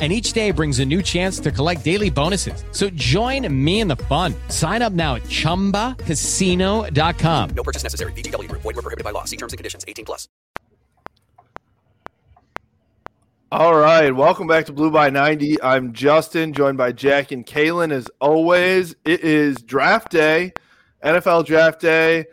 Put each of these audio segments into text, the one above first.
And each day brings a new chance to collect daily bonuses. So join me in the fun. Sign up now at chumbacasino.com. No purchase necessary. VGW Group. Void were prohibited by law. See terms and conditions. 18 plus. All right, welcome back to Blue by 90. I'm Justin, joined by Jack and Kalen. As always, it is draft day, NFL draft day.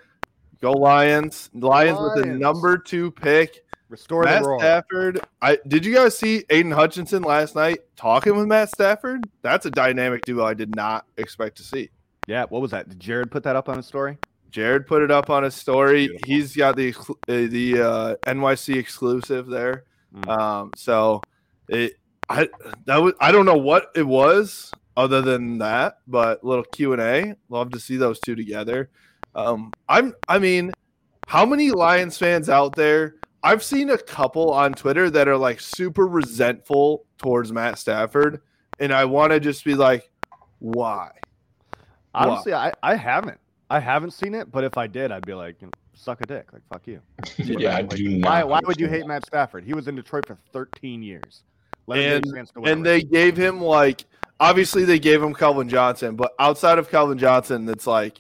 Go Lions! Lions, with the number two pick. Restore Matt the roar. Stafford. I did you guys see Aidan Hutchinson last night talking with Matt Stafford? That's a dynamic duo I did not expect to see. Yeah, what was that? Did Jared put that up on his story? Jared put it up on his story. Beautiful. He's got the uh, the uh, NYC exclusive there. Mm. Um, so it I that was I don't know what it was other than that, but little Q and A. Love to see those two together. Um, I'm I mean, how many Lions fans out there? I've seen a couple on Twitter that are like super resentful towards Matt Stafford, and I want to just be like, why? Honestly, I, I haven't. I haven't seen it, but if I did, I'd be like, suck a dick. Like, fuck you. yeah, I Like, do not. Why, why would you hate Matt Stafford? He was in Detroit for 13 years. Let and a chance to win. and they gave him like obviously they gave him Calvin Johnson, but outside of Calvin Johnson, it's like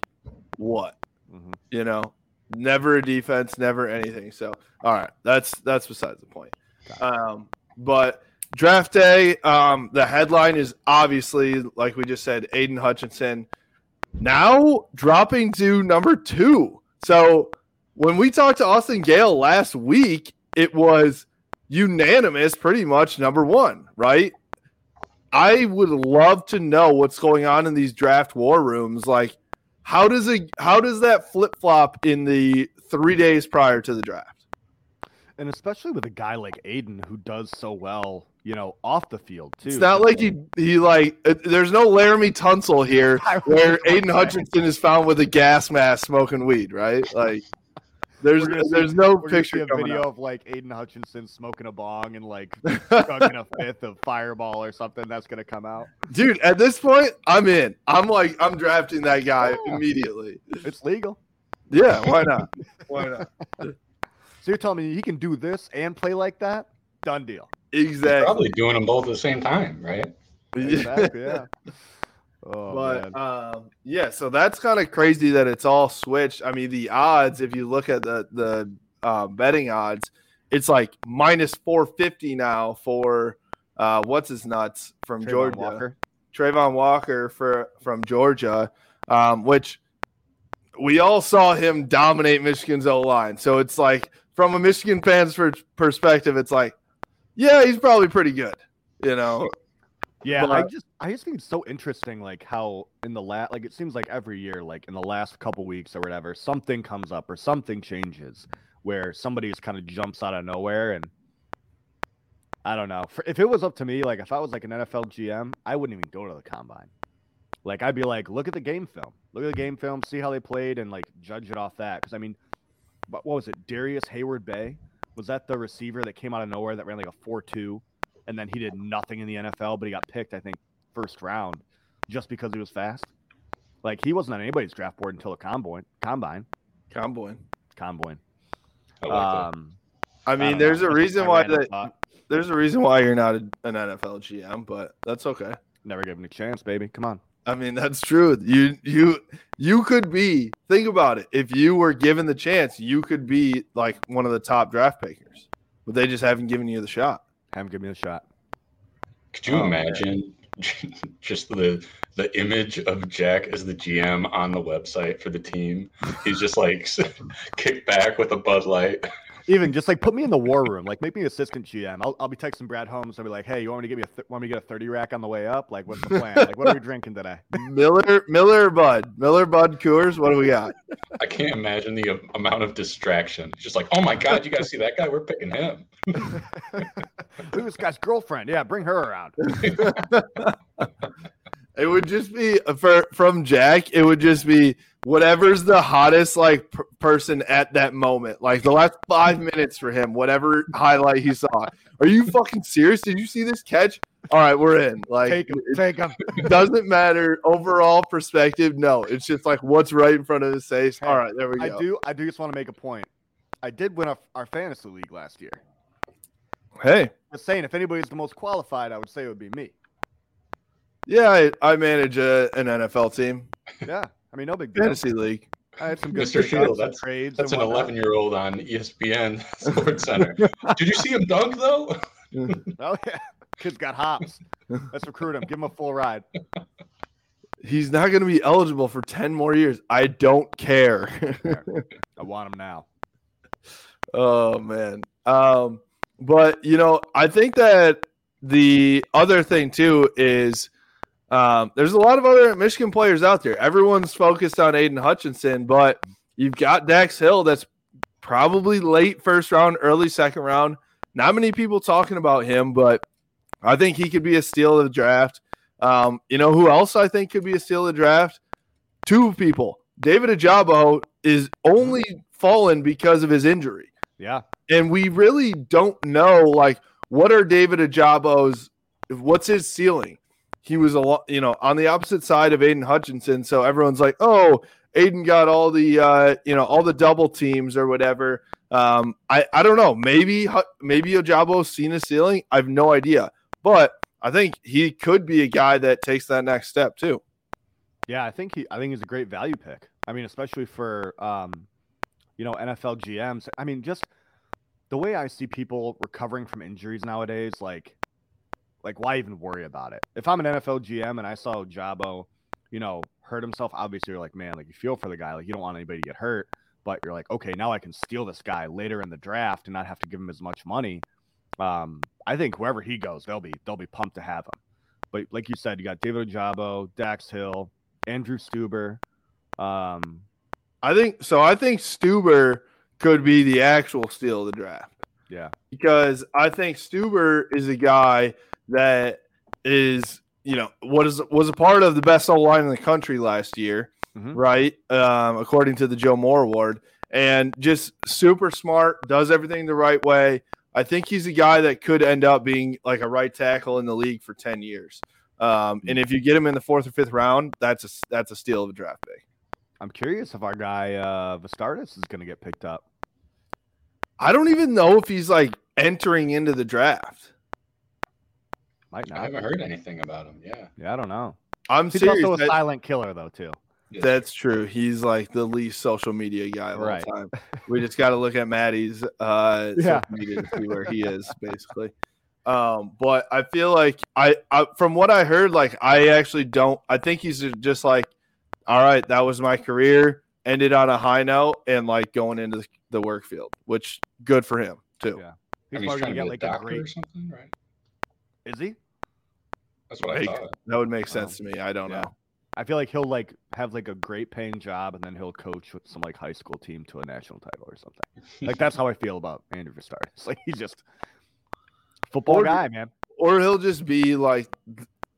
what Mhm. you know, never a defense, never anything. So all right, that's that's besides the point. Um, but draft day, um, the headline is obviously like we just said, Aidan Hutchinson now dropping to number two. So when we talked to Austin Gale last week, it was unanimous, pretty much number one, right? I would love to know what's going on in these draft war rooms. Like, how does it? How does that flip flop in the three days prior to the draft? and especially with a guy like Aidan who does so well, you know, off the field too. It's not like he he like. uh, There's no Laremy Tunsil here where Aidan. Hutchinson is found with a gas mask smoking weed, right? Like, there's We're see- there's no we're gonna see picture a video up. of like Aidan Hutchinson smoking a bong and like chugging a fifth of Fireball or something. That's gonna come out. Dude, at this point, I'm in. I'm like, I'm drafting that guy Yeah. immediately. It's legal. Yeah, why not? Why not? So you're telling me he can do this and play like that? Done deal. Exactly. Probably doing them both at the same time, right? Exactly. Yeah. Oh but um, yeah, so that's kind of crazy that it's all switched. I mean, the odds, if you look at the the um, betting odds, it's like minus four fifty now for uh, what's his nuts from Travon Georgia, Walker. Travon Walker for from Georgia, um, which we all saw him dominate Michigan's O line. So it's like from a Michigan fan's perspective, it's like, yeah, he's probably pretty good, you know. Yeah, I just I just think it's so interesting, like how in the last, like it seems like every year, like in the last couple weeks or whatever, something comes up or something changes where somebody just kind of jumps out of nowhere, and I don't know. For, if it was up to me, like if I was like an NFL GM, I wouldn't even go to the combine. Like I'd be like, look at the game film, look at the game film, see how they played, and like judge it off that. Because I mean, what, what was it? Darrius Heyward-Bey was that the receiver that came out of nowhere that ran like a four-two, and then he did nothing in the NFL, but he got picked, I think, first round just because he was fast. Like he wasn't on anybody's draft board until the combine. Combine. Combine. Combine. I like Um, I I mean, don't there's know. a reason why that there's a reason why you're not a, an NFL GM, but that's okay. Never gave him a chance, baby. Come on. I mean, that's true. You you you could be. Think about it. If you were given the chance, you could be like one of the top draft pickers, but they just haven't given you the shot. Have him give me a shot. Could you Oh, man. imagine just the the image of Jack as the GM on the website for the team? He's just like kicked back with a Bud Light. Even just like put me in the war room, like make me assistant GM. I'll, I'll be texting Brad Holmes. I'll be like, hey, you want me to give me a th- want me to get a thirty rack on the way up? Like, what's the plan? like, what are we drinking today? Miller Miller Bud Miller Bud Coors. What do we got? I can't imagine the amount of distraction. It's just like, oh my god, you guys see that guy? We're picking him. Look at this guy's girlfriend. Yeah, bring her around. It would just be uh, for from Jack. It would just be whatever's the hottest like per- person at that moment. Like the last five minutes for him, whatever highlight he saw. Are you fucking serious? Did you see this catch? All right, we're in. Like Take him. it Take him. doesn't matter overall perspective. No, it's just like what's right in front of his face. All right, there we go I do. I do just want to make a point. I did win our, our fantasy league last year. Hey, Just saying, if anybody's the most qualified, I would say it would be me. yeah, I, I manage a, an NFL team, Yeah, I mean, no big deal. fantasy league. I had some good Mr. pickups Field, that's- trades. That's an 11 year old on ESPN Sports Center. Did you see him dunk though? Oh yeah, kid's got hops. Let's recruit him. Give him a full ride. He's not going to be eligible for ten more years. I don't care. I want him now. Oh man. Um, but you know, I think that the other thing too is um, there's a lot of other Michigan players out there. Everyone's focused on Aidan Hutchinson, but you've got Dax Hill that's probably late first round, early second round. Not many people talking about him, but I think he could be a steal of the draft. Um, you know who else I think could be a steal of the draft? Two people. David Ojabo is only fallen because of his injury Yeah, and we really don't know like what are David Ojabo's what's his ceiling. He was a lot, you know, on the opposite side of Aidan Hutchinson, so everyone's like, "Oh, Aidan got all the uh, you know, all the double teams or whatever." Um, I I don't know. Maybe maybe Ojabo's seen a ceiling. I have no idea, but I think he could be a guy that takes that next step too. yeah. I think he. I think he's a great value pick. I mean, especially for um, you know, NFL GMs. I mean, just the way I see people recovering from injuries nowadays, like, like why even worry about it? If I'm an NFL GM and I saw Jabo, you know, hurt himself, obviously you're like, man, like you feel for the guy, like you don't want anybody to get hurt, but you're like, okay, now I can steal this guy later in the draft and not have to give him as much money. Um, I think wherever he goes, they'll be they'll be pumped to have him. But like you said, you got David Ojabo, Dax Hill, Andrew Stueber. Um, I think so. I think Stueber could be the actual steal of the draft. yeah, because I think Stueber is a guy that is, you know, what is was a part of the best O line in the country last year, Mhm. right? Um, according to the Joe Moore Award, and just super smart, does everything the right way. I think he's a guy that could end up being like a right tackle in the league for ten years. Um, and if you get him in the fourth or fifth round, that's a that's a steal of a draft pick. I'm curious if our guy uh, Vastardis is going to get picked up. I don't even know if he's like entering into the draft. Might I haven't heard anything about him. Yeah. Yeah, I don't know. I'm He's serious. also a that- silent killer, though, too. That's true. He's like the least social media guy of Right. all time. We just got to look at Maddie's uh, Yeah. social media to see where he is, basically. Um, but I feel like I, I, from what I heard, like I actually don't. I think he's just like, all right, that was my career, ended on a high note, and like going into the- the work field, which good for him too. Yeah. I He's he's probably trying going to to get like a doctor or something, right? Is he? That's what I Make- thought. That would make sense to me. I don't Yeah. know. I feel like he'll like have like a great paying job and then he'll coach with some like high school team to a national title or something. Like that's how I feel about Andrew Vistard. It's like he's just football Or- guy, man. Or he'll just be like,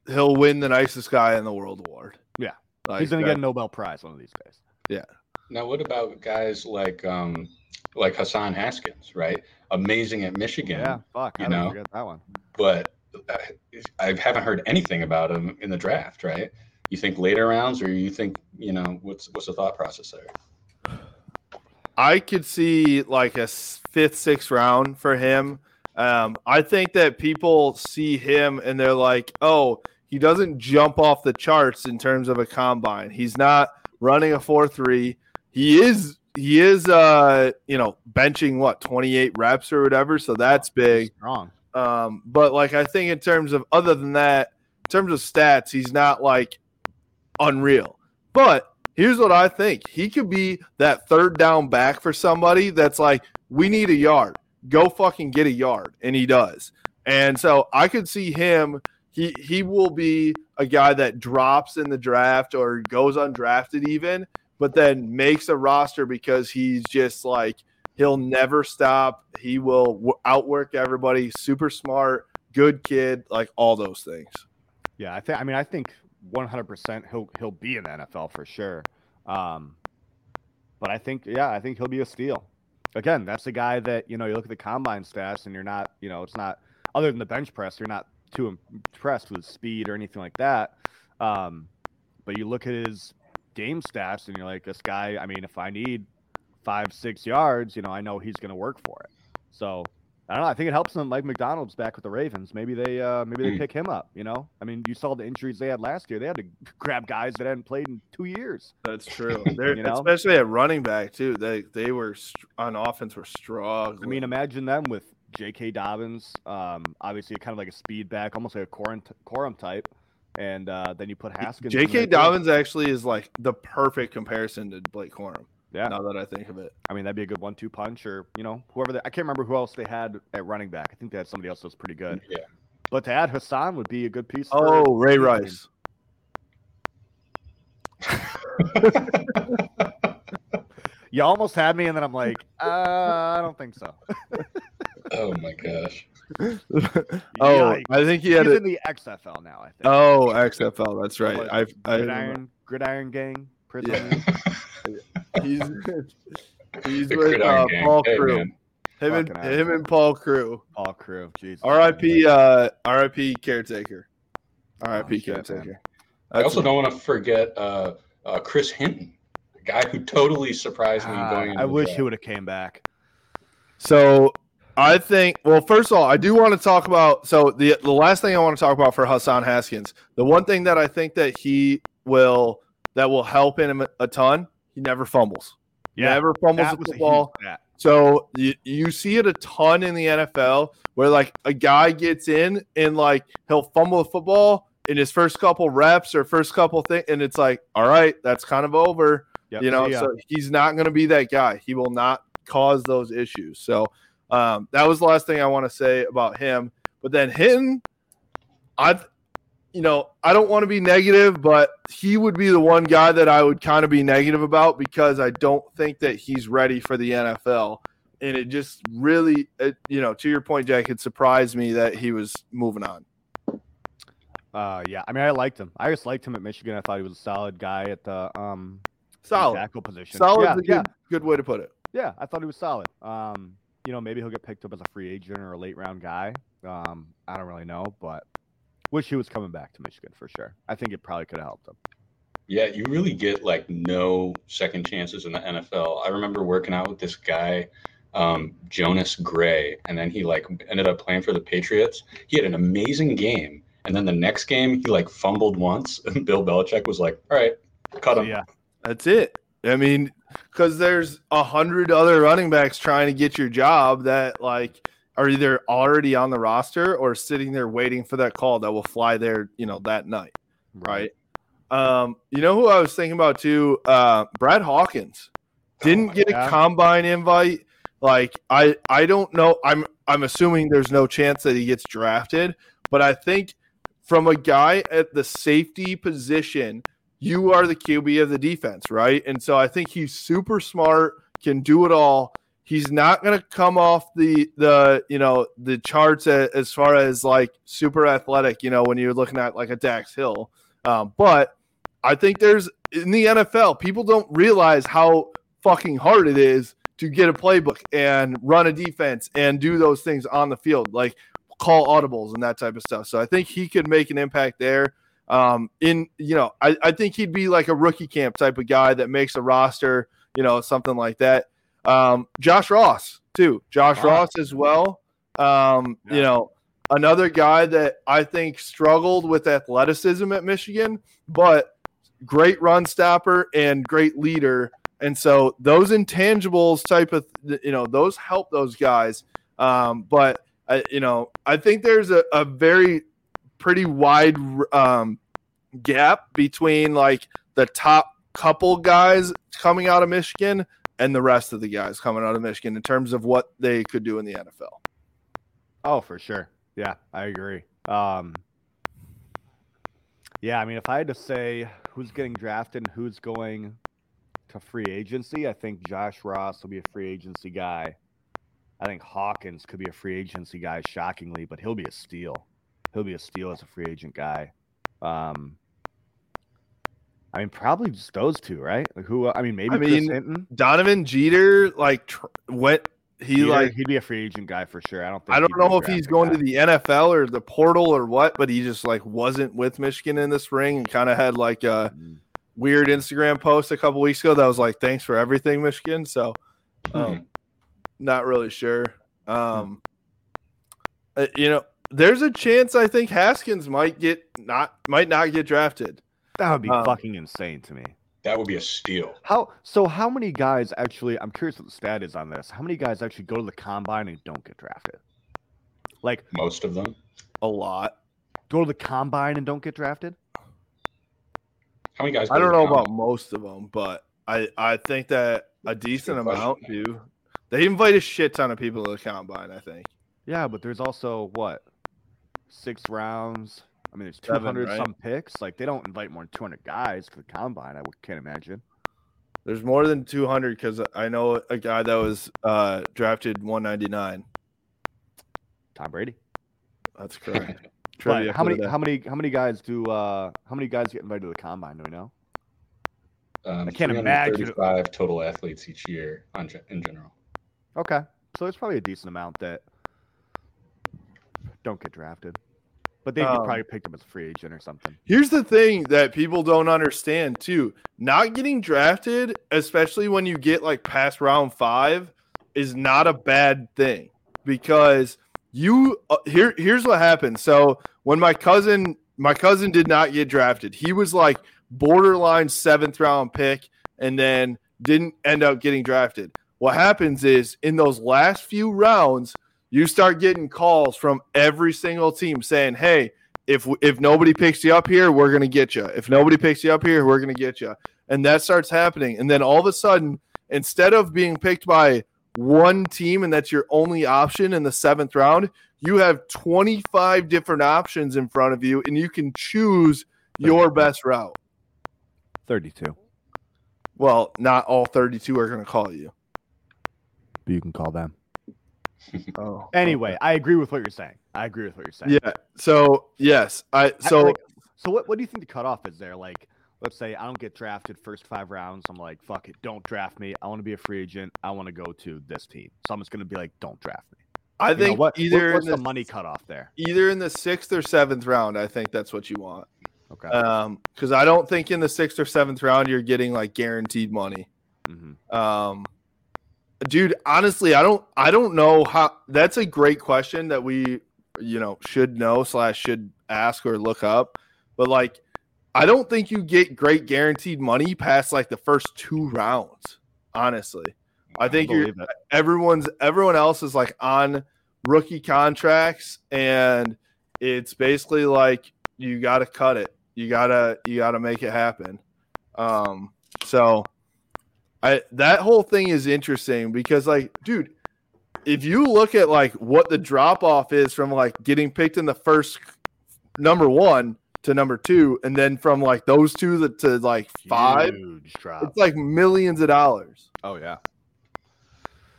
he'll win the nicest guy in the world award. Yeah. Like he's gonna that- get a Nobel Prize one of these days. Yeah. Now, what about guys like um like Hassan Haskins, right? Amazing at Michigan, Yeah, fuck. you I didn't know. forget that one. but I haven't heard anything about him in the draft, right? You think later rounds, or you think you know what's what's the thought process there? I could see like a fifth, sixth round for him. Um, I think that people see him and they're like, oh, he doesn't jump off the charts in terms of a combine. He's not running a four three. He is he is uh you know benching what 28 reps or whatever, so that's big. Strong. Um, but like I think in terms of other than that, in terms of stats, he's not like unreal. But here's what I think. He could be that third down back for somebody that's like, we need a yard. Go fucking get a yard. And he does. And so I could see him. He he will be a guy that drops in the draft or goes undrafted even, but then makes a roster because he's just like he'll never stop. He will w- outwork everybody. Super smart, good kid, like all those things. Yeah, I think. I mean, I think 100% he'll he'll be in the NFL for sure. Um, but I think, yeah, I think he'll be a steal. Again, that's the guy that you know. You look at the combine stats, and you're not, you know, it's not other than the bench press. You're not too impressed with speed or anything like that. Um, but you look at his game stats, and you're like, this guy. I mean, if I need five, six yards, you know, I know he's going to work for it. So I don't know. I think it helps them. Mike Macdonald's back with the Ravens. Maybe they uh maybe they Mm. pick him up. You know, I mean, you saw the injuries they had last year. They had to grab guys that hadn't played in two years. That's true. They're, You know? especially at running back too. They they were str- on offense were strong. I mean, imagine them with J.K. Dobbins, um, obviously kind of like a speed back, almost like a Corum, Corum type, and uh, then you put Haskins. J.K. too. Dobbins actually is like the perfect comparison to Blake Corum. Yeah, Now that I think of it, I mean that'd be a good one-two punch, or you know whoever. They, I can't remember who else they had at running back. I think they had somebody else that was pretty good. Yeah. But to add Hassan would be a good piece. for oh Ray. Rice. You almost had me, and then I'm like, uh, I don't think so. oh my gosh! oh, Yikes. I think he He's had a, in the XFL now. I think. oh XFL. That's right. What, I I gridiron, gridiron gang, prison. Yeah. he's he's The with uh, Paul Hey, Crewe. man. Him and him and Paul Crewe. Paul Crewe. Jesus. R.I.P. Uh, R.I.P. Caretaker. R.I.P. Oh, shit. Caretaker. I also don't want to forget uh, uh, Chris Hinton, a guy who totally surprised me Ah, going. I wish he would have came back. So I think well, first of all, I do want to talk about so the the last thing I want to talk about for Hassan Haskins, the one thing that I think that he will that will help him a ton, he never fumbles. Yeah, never fumbles the football. So you, you see it a ton in the NFL where like a guy gets in and like he'll fumble the football in his first couple reps or first couple things, and it's like, all right, that's kind of over. Yep, You know, so he's not going to be that guy. He will not cause those issues. So um, that was the last thing I want to say about him. But then him, I've, you know, I don't want to be negative, but he would be the one guy that I would kind of be negative about because I don't think that he's ready for the NFL. And it just really, it, you know, to your point, Jack, it surprised me that he was moving on. Uh, yeah. I mean, I liked him. I just liked him at Michigan. I thought he was a solid guy at the um Solid, tackle position. solid, Yeah, is a yeah, good, good way to put it. yeah. I thought he was solid. Um, you know, maybe he'll get picked up as a free agent or a late round guy. Um, I don't really know, but wish he was coming back to Michigan for sure. I think it probably could have helped him. Yeah, you really get like no second chances in the NFL. I remember working out with this guy, um, Jonas Gray, and then he like ended up playing for the Patriots. He had an amazing game, and then the next game he like fumbled once, and Bill Belichick was like, "All right, cut him." yeah, That's it. I mean, because there's a hundred other running backs trying to get your job that like are either already on the roster or sitting there waiting for that call that will fly there, you know, that night, right? Um, you know who I was thinking about too? Uh, Brad Hawkins didn't my get a combine invite. Like I, I don't know. I'm, I'm assuming there's no chance that he gets drafted, but I think from a guy at the safety position, you are the QB of the defense, right? And so I think he's super smart, can do it all. He's not going to come off the the you know the charts as far as like super athletic, you know, when you're looking at like a Dax Hill. Um, but I think there's in the NFL, people don't realize how fucking hard it is to get a playbook and run a defense and do those things on the field, like call audibles and that type of stuff. So I think he could make an impact there. Um, in you know, I, I think he'd be like a rookie camp type of guy that makes a roster, you know, something like that. Um, Josh Ross too, Josh Wow. Ross as well. Um, Yeah. you know, another guy that I think struggled with athleticism at Michigan, but great run stopper and great leader. And so those intangibles type of you know those help those guys. Um, but I, you know I think there's a, a very pretty wide um, gap between like the top couple guys coming out of Michigan and the rest of the guys coming out of Michigan in terms of what they could do in the NFL. Oh, for sure. Yeah, I agree. Um, yeah, I mean, if I had to say who's getting drafted and who's going to free agency, I think Josh Ross will be a free agency guy. I think Hawkins could be a free agency guy, shockingly, but he'll be a steal. He'll be a steal as a free agent guy. Um, I mean, probably just those two, right? Like who? I mean, maybe I Chris mean, Hinton. Donovan Jeter like tr- went he Jeter, like he'd be a free agent guy for sure. I don't. Think I don't he'd be a know if he's going guy. to the NFL or the portal or what, but he just like wasn't with Michigan in the spring and kind of had like a Mm. weird Instagram post a couple weeks ago that was like, "Thanks for everything, Michigan." So, um, not really sure. Um, uh, you know, there's a chance I think Haskins might get not might not get drafted. That would be Um, fucking insane to me. That would be a steal. How so? How many guys actually? I'm curious what the stat is on this. How many guys actually go to the combine and don't get drafted? Like Most of them. A lot. go to the combine and don't get drafted? How many guys? I don't the know about most of them, but I I think that a decent amount question. do. They invite a shit ton of people to the combine. I think. Yeah, but there's also what six rounds. I mean, there's Seven, 200 right? some picks. Like they don't invite more than 200 guys to the combine. I can't imagine. There's more than 200 because I know a guy that was uh, drafted 199. Tom Brady. That's correct. Trivia how many? How many? How many guys do? uh How many guys get invited to the combine? Do we know? Um, I can't imagine- 335 total athletes each year on, in general. Okay, so there's probably a decent amount that don't get drafted, but they Um, could probably pick them as a free agent or something. Here's the thing that people don't understand too. Not getting drafted, especially when you get like past round 5, is not a bad thing because you uh, here here's what happened. So, when my cousin my cousin did not get drafted, he was like borderline 7th round pick and then didn't end up getting drafted. What happens is in those last few rounds, you start getting calls from every single team saying, "Hey, if if nobody picks you up here, we're gonna get you. If nobody picks you up here, we're gonna get you." And that starts happening, and then all of a sudden, instead of being picked by one team and that's your only option in the seventh round, you have 25 different options in front of you, and you can choose your best route. 32. Well, not all 32 are going to call you. But you can call them. Oh. Anyway, I agree with what you're saying. I agree with what you're saying. Yeah. So, yes. I I- so like, so what, what do you think the cutoff is there? Like, let's say I don't get drafted first five rounds. I'm like, fuck it, don't draft me. I want to be a free agent. I want to go to this team. So I'm just gonna be like, don't draft me. I You think what, what- either what's in the the, money cutoff there? either in the 6th or 7th round, I think that's what you want. Okay. Um cuz I don't think in the 6th or 7th round you're getting like guaranteed money. hmm Um dude, honestly, I don't I don't know how that's a great question that we you know should know slash should ask or look up. But like I don't think you get great guaranteed money past like the first two rounds, honestly. I think you're everyone's everyone else is like on rookie contracts and it's basically like you got to cut it. You got to you got to make it happen. Um so I that whole thing is interesting because like dude, if you look at like what the drop off is from like getting picked in the first number one to number two, and then from like those two to, to like five, Huge drop. it's like millions of dollars. Oh yeah.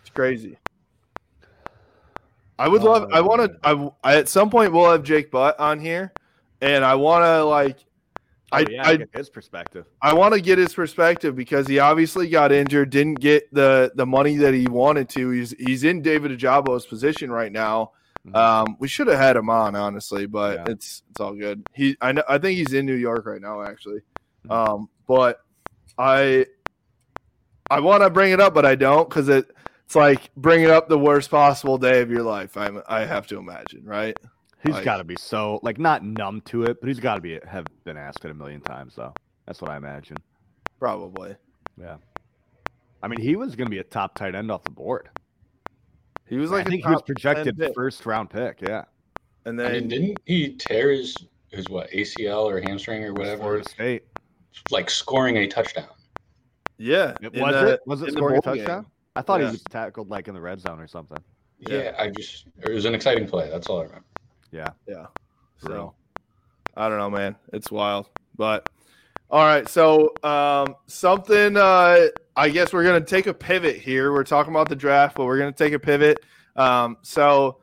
It's crazy. I would love. I want to. Uh. I, I at some point we'll have Jake Butt on here, and I want to like. I, Oh, yeah, I get his perspective. I want to get his perspective because he obviously got injured, didn't get the the money that he wanted to. He's he's in David Ojabo's position right now. Um, we should have had him on honestly, but Yeah. it's it's all good. He I know I think he's in New York right now actually. Mhm. Um, but I I want to bring it up, but I don't because it it's like bringing up the worst possible day of your life. I'm I have to imagine, right? He's Like- got to be so like not numb to it, but he's got to be have been asked it a million times though. That's what I imagine. Probably. Yeah. I mean, he was going to be a top tight end off the board. He was like I a think he was projected first round pick. Yeah. and I then mean, didn't he tear his his what ACL or hamstring or whatever? State. Like scoring a touchdown. yeah, It, was the- it? Was it scoring a bowl game. touchdown? I thought Yeah. he was tackled like in the red zone or something. Yeah, Yeah. I just it was an exciting play. That's all I remember. Yeah. Yeah. For real. So I don't know, man. It's wild. But all right. So um something uh I guess we're gonna take a pivot here. We're talking about the draft, but we're gonna take a pivot. Um so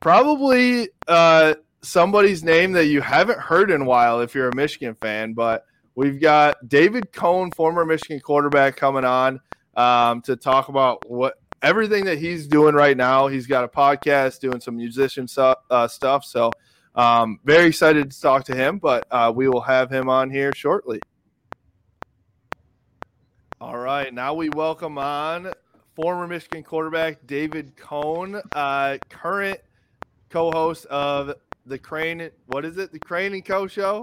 probably uh somebody's name that you haven't heard in a while if you're a Michigan fan, but we've got David Cone, former Michigan quarterback, coming on um to talk about what everything that he's doing right now. He's got a podcast doing some musician uh, stuff. So um, very excited to talk to him, but uh, we will have him on here shortly. All right, now we welcome on former Michigan quarterback David Cone, uh, current co-host of the Crane. What is it? The Crane and Co. Show.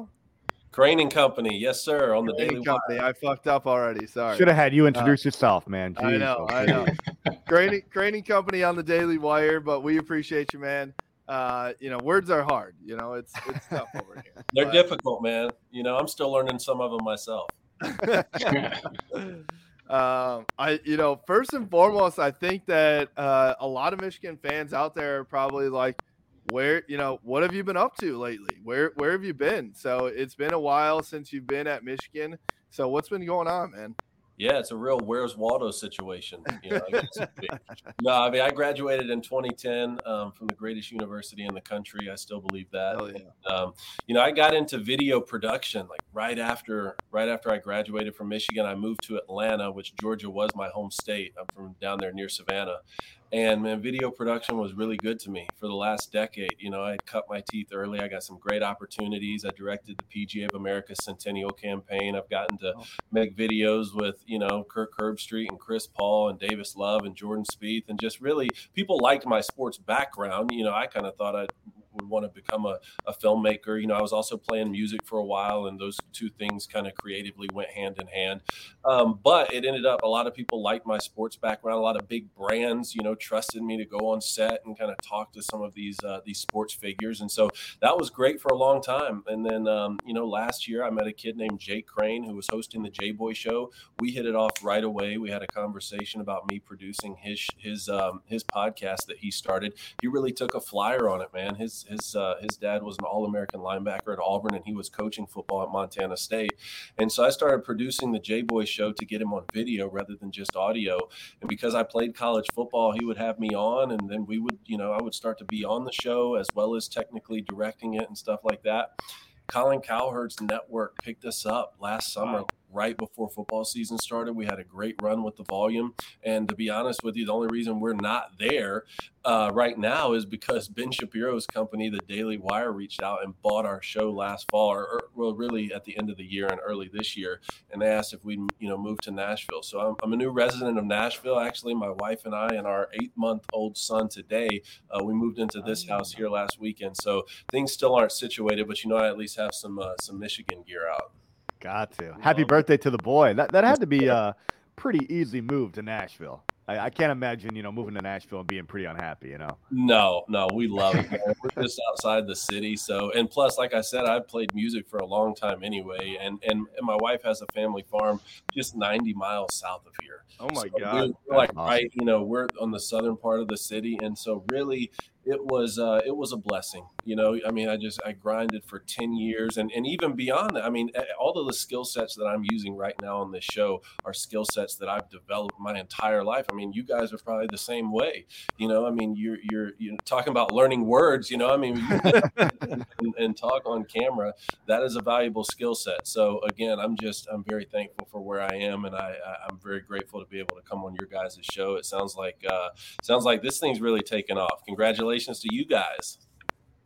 Crane and Company, yes, sir, on the Crane Daily and Company. I fucked up already. Sorry. Should have had you introduce yourself, man. I know, I know. Crane, Crane and Company on the Daily Wire, but we appreciate you, man. Uh, you know, words are hard. You know, it's it's tough over here. They're But- difficult, man. You know, I'm still learning some of them myself. um, I, you know, first and foremost, I think that uh, a lot of Michigan fans out there are probably like, where, you know, what have you been up to lately? Where, where have you been? So it's been a while since you've been at Michigan. So what's been going on, man? Yeah, it's a real "Where's Waldo" situation. You know, I no, I mean I graduated in 2010 um, from the greatest university in the country. I still believe that. Yeah. Um, you know, I got into video production like right after right after I graduated from Michigan. I moved to Atlanta, which Georgia was my home state. I'm from down there near Savannah, and man, video production was really good to me for the last decade. You know, I cut my teeth early. I got some great opportunities. I directed the PGA of America Centennial campaign. I've gotten to oh. make videos with you know Kirk Herbstreit and Chris Paul and Davis Love and Jordan Spieth, and just really people liked my sports background. You know, I kind of thought I would want to become a, a filmmaker. You know, I was also playing music for a while, and those two things kind of creatively went hand in hand. Um, but it ended up a lot of people liked my sports background. A lot of big brands, you know, trusted me to go on set and kind of talk to some of these uh, these sports figures, and so that was great for a long time. And then, um, you know, last year I met a kid named Jake Crane who was hosting the J Boy Show. We hit it off right away. We had a conversation about me producing his his um, his podcast that he started. He really took a flyer on it, man. His his uh, his dad was an All American linebacker at Auburn, and he was coaching football at Montana State. And so I started producing the J Boy Show to get him on video rather than just audio. And because I played college football, he would have me on, and then we would, you know, I would start to be on the show as well as technically directing it and stuff like that. Colin Cowherd's network picked us up last summer, right before football season started. We had a great run with the volume. And to be honest with you, the only reason we're not there uh, right now is because Ben Shapiro's company, the Daily Wire, reached out and bought our show last fall, or, or well, really at the end of the year and early this year. And they asked if we'd, you know, move to Nashville. So I'm, I'm a new resident of Nashville. Actually, my wife and I and our eight month old son today, uh, we moved into this house here last weekend. So things still aren't situated, but you know, I at least have some uh, some Michigan gear out. Got to. Happy birthday to the boy. That that had to be a uh, pretty easy move to Nashville. I, I can't imagine, you know, moving to Nashville and being pretty unhappy, you know. No, no, we love it. man. We're just outside the city, so and plus, like I said, I've played music for a long time anyway, and and, and my wife has a family farm just 90 miles south of here. Oh my So God. we're, we're like Awesome. right, you know, we're on the southern part of the city, and so really, it was uh, it was a blessing. You know, I mean, I just I grinded for ten years, and and even beyond that. I mean, all of the skill sets that I'm using right now on this show are skill sets that I've developed my entire life. I mean, you guys are probably the same way. You know, I mean, you're you're you're talking about learning words. You know, I mean, and, and talk on camera. That is a valuable skill set. So again, I'm just I'm very thankful for where I am, and I, I am very grateful to be able to come on your guys' show. It sounds like uh, sounds like this thing's really taken off. Congratulations to you guys.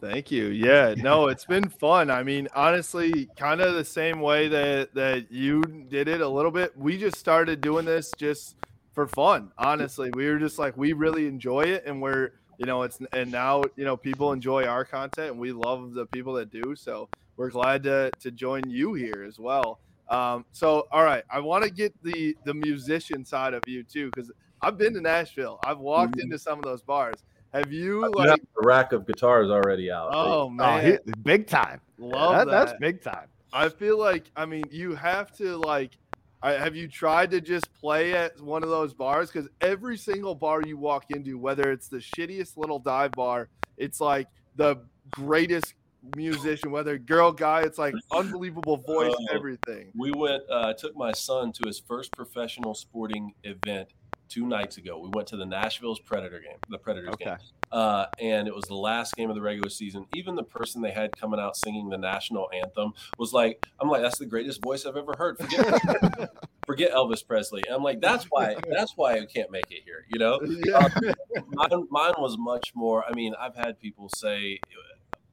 Thank you. Yeah, no, it's been fun. I mean, honestly, kind of the same way that that you did it a little bit. We just started doing this just for fun. Honestly, we were just like we really enjoy it, and we're you know it's and now you know people enjoy our content, and we love the people that do. So we're glad to to join you here as well. Um, so all right, I want to get the the musician side of you too because I've been to Nashville. I've walked mm-hmm. into some of those bars have you like have a rack of guitars already out? Oh man, oh, big time! Love that, that. That's big time. I feel like I mean you have to like. I, have you tried to just play at one of those bars? Because every single bar you walk into, whether it's the shittiest little dive bar, it's like the greatest musician, whether girl, guy, it's like unbelievable voice, uh, everything. We went, uh, took my son to his first professional sporting event two nights ago. We went to the Nashville's Predator game, the Predators okay. game, uh, and it was the last game of the regular season. Even the person they had coming out singing the national anthem was like, "I'm like, that's the greatest voice I've ever heard." Forget, forget Elvis Presley. And I'm like, that's why, that's why I can't make it here. You know, yeah. um, mine, mine was much more. I mean, I've had people say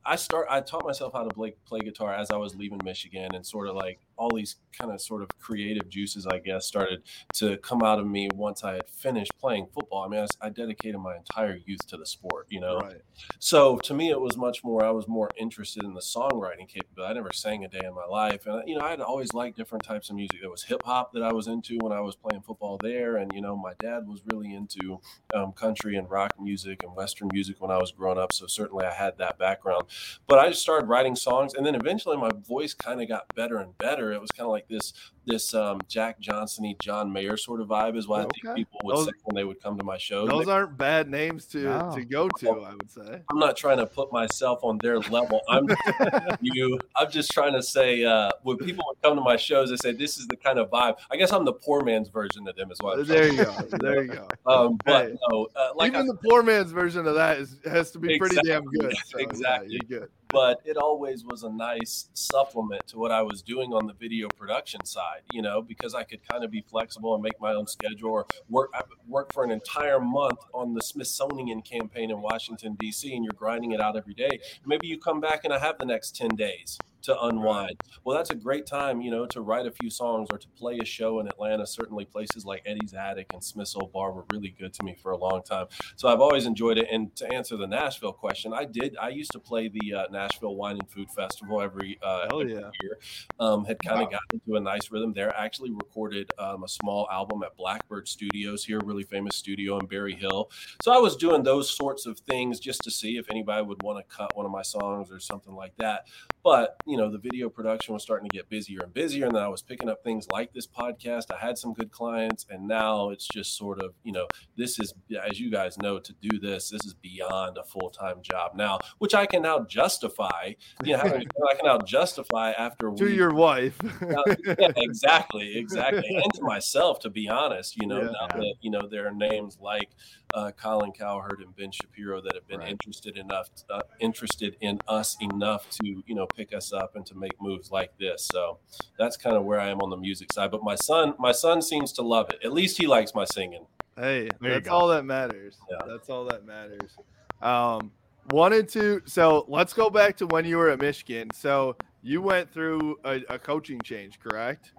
I start. I taught myself how to play play guitar as I was leaving Michigan, and sort of like all these kind of sort of creative juices, I guess, started to come out of me once I had finished playing football. I mean, I, I dedicated my entire youth to the sport, you know. Right. So to me, it was much more. I was more interested in the songwriting capability. I never sang a day in my life, and you know, I had always liked different types of music. There was hip hop that I was into when I was playing football there, and you know, my dad was really into um, country and rock music and western music when I was growing up. So certainly, I had that background. But I just started writing songs, and then eventually, my voice kind of got better and better. It was kind of like this this um, Jack Johnsony, John Mayer sort of vibe is what okay. I think people would those, say when they would come to my show. Those they, aren't bad names to no. to go to. I would say. I'm not trying to put myself on their level. I'm you. I'm just trying to say uh, when people would come to my shows, they say this is the kind of vibe. I guess I'm the poor man's version of them as well. There you go. There you go. Um, but hey, no, uh, like even I, the poor man's version of that is has to be exactly, pretty damn good. So, exactly. Yeah, good but it always was a nice supplement to what I was doing on the video production side, you know, because I could kind of be flexible and make my own schedule or work work for an entire month on the Smithsonian campaign in Washington D.C. and you're grinding it out every day. Maybe you come back and I have the next 10 days to unwind. Well, that's a great time, you know, to write a few songs or to play a show in Atlanta. Certainly, places like Eddie's Attic and Smith's Old Bar were really good to me for a long time. So I've always enjoyed it. And to answer the Nashville question, I did. I used to play the uh, Nashville Wine and Food Festival every, uh, every yeah. year. Um, had kind of wow. gotten into a nice rhythm there. I actually recorded um, a small album at Blackbird Studios here, really famous studio in Berry Hill. So I was doing those sorts of things just to see if anybody would want to cut one of my songs or something like that. But you know, the video production was starting to get busier and busier. And then I was picking up things like this podcast. I had some good clients. And now it's just sort of, you know, this is, as you guys know, to do this, this is beyond a full time job now, which I can now justify. You know, I can now justify after to we, your wife. yeah, exactly, exactly. And to myself, to be honest, you know, yeah. now that, you know, there are names like, uh, Colin Cowherd and Ben Shapiro that have been right. interested enough, uh, interested in us enough to you know pick us up and to make moves like this. So that's kind of where I am on the music side. But my son, my son seems to love it. At least he likes my singing. Hey, there that's all that matters. Yeah. That's all that matters. Um, wanted to so let's go back to when you were at Michigan. So you went through a, a coaching change, correct?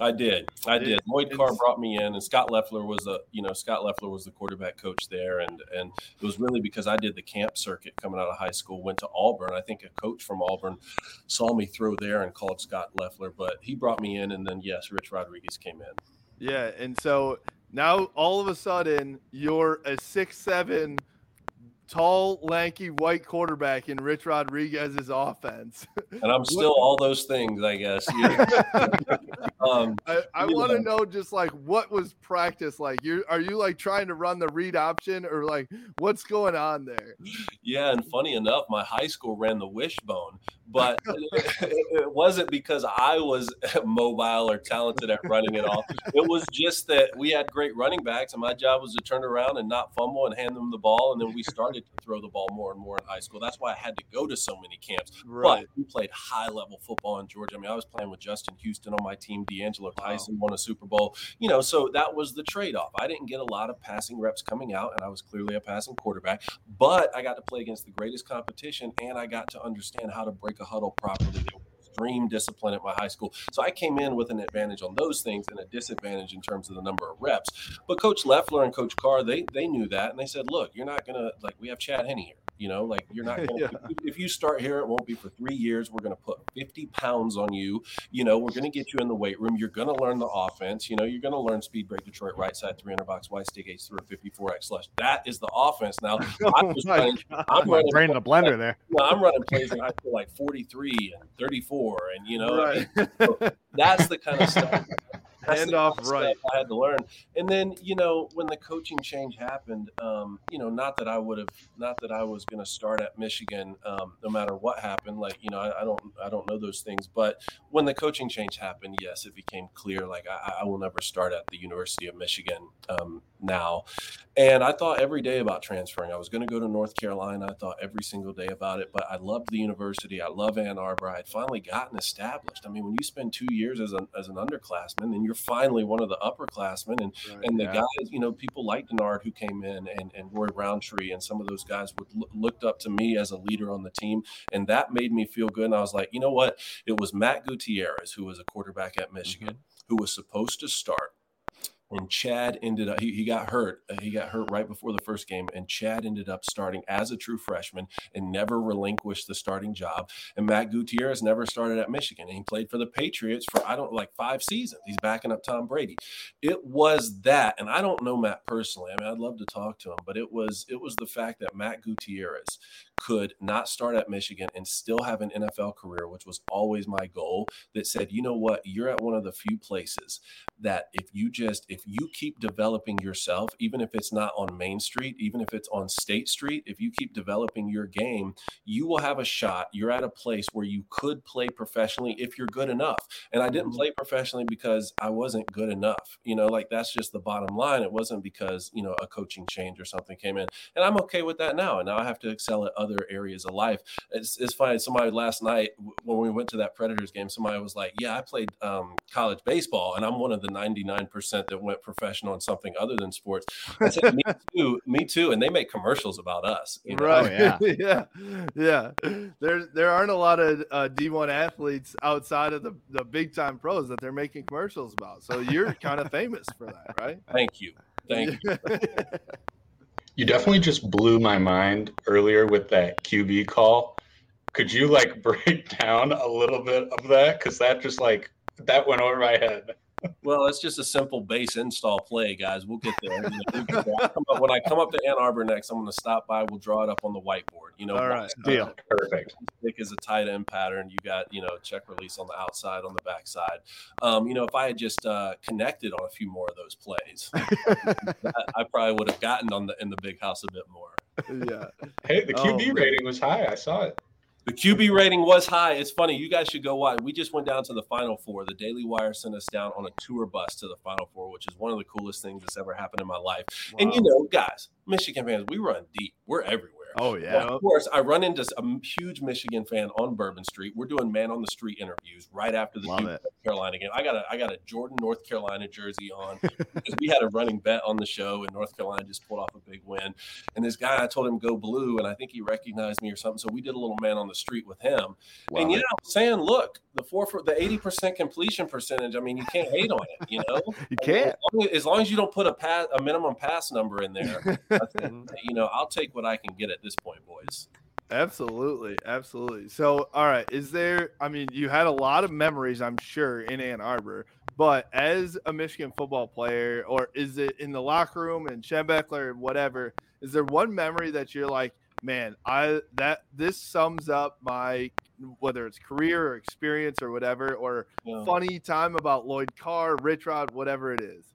I did. I did. Lloyd Carr brought me in, and Scott Loeffler was a you know Scott Loeffler was the quarterback coach there, and and it was really because I did the camp circuit coming out of high school. Went to Auburn. I think a coach from Auburn saw me throw there and called Scott Loeffler, but he brought me in, and then yes, Rich Rodriguez came in. Yeah, and so now all of a sudden you're a six seven tall, lanky, white quarterback in Rich Rodriguez's offense. and I'm still all those things, I guess. know? um, I, I want to know. know just like what was practice like. You are you like trying to run the read option or like what's going on there? Yeah, and funny enough, my high school ran the wishbone, but it, wasn't because I was mobile or talented at running it all. It was just that we had great running backs, and my job was to turn around and not fumble and hand them the ball. And then we started to throw the ball more and more in high school. That's why I had to go to so many camps. Right. But we played high level football in Georgia. I mean, I was playing with Justin Houston on my team. DeAngelo Tyson won a Super Bowl. You know, so that was the trade off. I didn't get a lot of passing reps coming out, and I was clearly a passing quarterback. But I got to play against the greatest competition, and I got to understand how to break a huddle properly. Extreme discipline at my high school. So I came in with an advantage on those things and a disadvantage in terms of the number of reps. But Coach Loeffler and Coach Carr, they they knew that, and they said, "Look, you're not gonna like we have Chad Henne here. You know, like you're not gonna Yeah. if, you, start here, it won't be for three years. We're gonna put 50 pounds on you. You know, we're gonna get you in the weight room. You're gonna learn the offense. You know, you're gonna learn speed break Detroit right side 300 box white stick H through 54x slush. That is the offense. Now I was oh my running, God. I'm My running brain in a blender there. no, I'm running plays in high school like 43 and 34, and you know, Right. so that's the kind of stuff. That's Hand off right. I had to learn. And then, you know, when the coaching change happened, um, you know, not that I would have, not that I was going to start at Michigan, um, no matter what happened. Like, you know, I, I don't, I don't know those things. But when the coaching change happened, yes, it became clear. Like, I, I will never start at the University of Michigan um, now. And I thought every day about transferring. I was going to go to North Carolina. I thought every single day about it. But I loved the university. I love Ann Arbor. I had finally gotten established. I mean, when you spend two years as an as an underclassman, then you're finally one of the upperclassmen. And Right. and the Yeah. guys, you know, people like Denard who came in, and and Roy Roundtree, and some of those guys would look, looked up to me as a leader on the team, and that made me feel good. And I was like, you know what? It was Matt Gutierrez who was a quarterback at mm-hmm. Michigan who was supposed to start. And Chad ended up, he, he got hurt. Uh, He got hurt right before the first game. And Chad ended up starting as a true freshman and never relinquished the starting job. And Matt Gutierrez never started at Michigan. And he played for the Patriots for, I don't like five seasons. He's backing up Tom Brady. It was that. And I don't know Matt personally. I mean, I'd love to talk to him, but it was, it was the fact that Matt Gutierrez could not start at Michigan and still have an NFL career, which was always my goal, that said, you know what, you're at one of the few places that if you just if you keep developing yourself even if it's not on main street even if it's on state street if you keep developing your game you will have a shot. You're at a place where you could play professionally if you're good enough. And i didn't play professionally because i wasn't good enough. You know like that's just the bottom line. It wasn't because you know a coaching change or something came in. And i'm okay with that now. And now i have to excel at other areas of life. It's, it's funny somebody last night when we went to that predators game somebody was like yeah i played um, college baseball and i'm one of the 99% that went professional in something other than sports i said me too me too and they make commercials about us you know? Right. yeah. yeah. Yeah. There there aren't a lot of uh, D1 athletes outside of the, the big time pros that they're making commercials about. So you're kind of famous for that, right? thank you thank you You definitely just blew my mind earlier with that QB call. Could you like break down a little bit of that? Because that just like that went over my head. Well, it's just a simple base install play, guys. We'll get there. You know, we'll get there. I'll up- when I come up to Ann Arbor next, I'm going to stop by. We'll draw it up on the whiteboard. You know, All one right. Deal. Perfect. Stick is a tight end pattern. You got you know check release on the outside, on the backside. Um, you know, if I had just uh, connected on a few more of those plays, I, I probably would have gotten on the in the big house a bit more. yeah. Hey, the Oh, QB man. rating was high. I saw it. The QB rating was high. It's funny. You guys should go watch. We just went down to the Final Four. The Daily Wire sent us down on a tour bus to the Final Four, which is one of the coolest things that's ever happened in my life. And you know, guys, Michigan fans, we run deep. We're everywhere. Oh yeah. Of course, I run into a huge Michigan fan on Bourbon Street. We're doing man on the street interviews right after the. North Carolina game. I got a I got a Jordan North Carolina jersey on because we had a running bet on the show, and North Carolina just pulled off a big win. And this guy, I told him go blue, and I think he recognized me or something. So we did a little man on the street with him. Love and yeah, it. I'm saying, look, the four for the eighty percent completion percentage. I mean, you can't hate on it. You know, You can't. As long as, as long as you don't put a pass, a minimum pass number in there. I think, you know, I'll take what I can get at this point, boys. Absolutely, absolutely. So, all right, is there? I mean, you had a lot of memories, I'm sure, in Ann Arbor. But as a Michigan football player, or is it in the locker room and Schembechler, whatever? Is there one memory that you're like, man, I that this sums up my whether it's career or experience or whatever, or Yeah. funny time about Lloyd Carr, Rich Rod, whatever it is.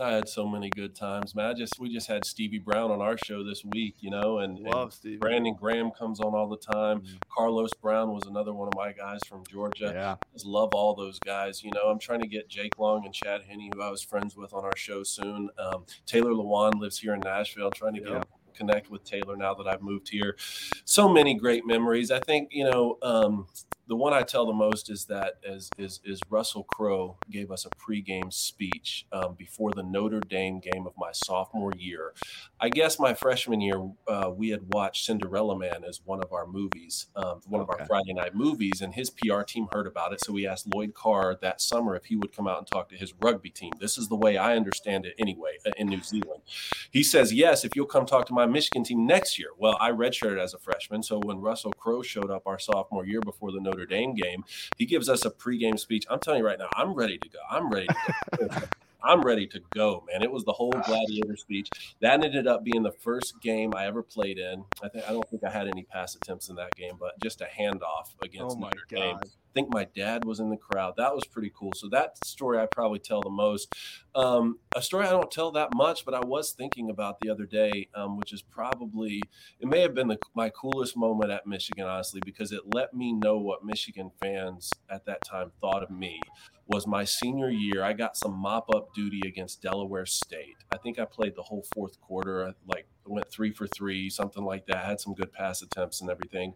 I had so many good times, man. I just we just had Stevie Brown on our show this week, you know, and, Love Stevie. Brandon Graham comes on all the time. Carlos Brown was another one of my guys from Georgia. Yeah. Just love all those guys. You know, I'm trying to get Jake Long and Chad Henne, who I was friends with, on our show soon. Um, Taylor Lewan lives here in Nashville. trying to get connect with Taylor now that I've moved here. So many great memories. I think you know um, the one I tell the most is that as is is Russell Crowe gave us a pregame speech um, before the Notre Dame game of my sophomore year. I guess my freshman year uh, we had watched Cinderella Man as one of our movies, um, one of our Friday night movies, and his PR team heard about it. So we asked Lloyd Carr that summer if he would come out and talk to his rugby team. This is the way I understand it anyway uh, in New Zealand. He says, Yes, if you'll come talk to my Michigan team next year. Well, I redshirted as a freshman. So when Russell Crowe showed up our sophomore year before the Notre Dame game, he gives us a pregame speech. I'm telling you right now, I'm ready to go. I'm ready to go. I'm ready to go, man. It was the whole gladiator speech. That ended up being the first game I ever played in. I think I don't think I had any pass attempts in that game, but just a handoff against Oh Notre Dame. God. I think my dad was in the crowd. That was pretty cool. So that story I probably tell the most. Um, a story I don't tell that much, but I was thinking about the other day, um, which is probably it may have been the, my coolest moment at Michigan, honestly, because it let me know what Michigan fans at that time thought of me. Was my senior year. I got some mop up duty against Delaware State. I think I played the whole fourth quarter, like went three for three, something like that. Had some good pass attempts and everything.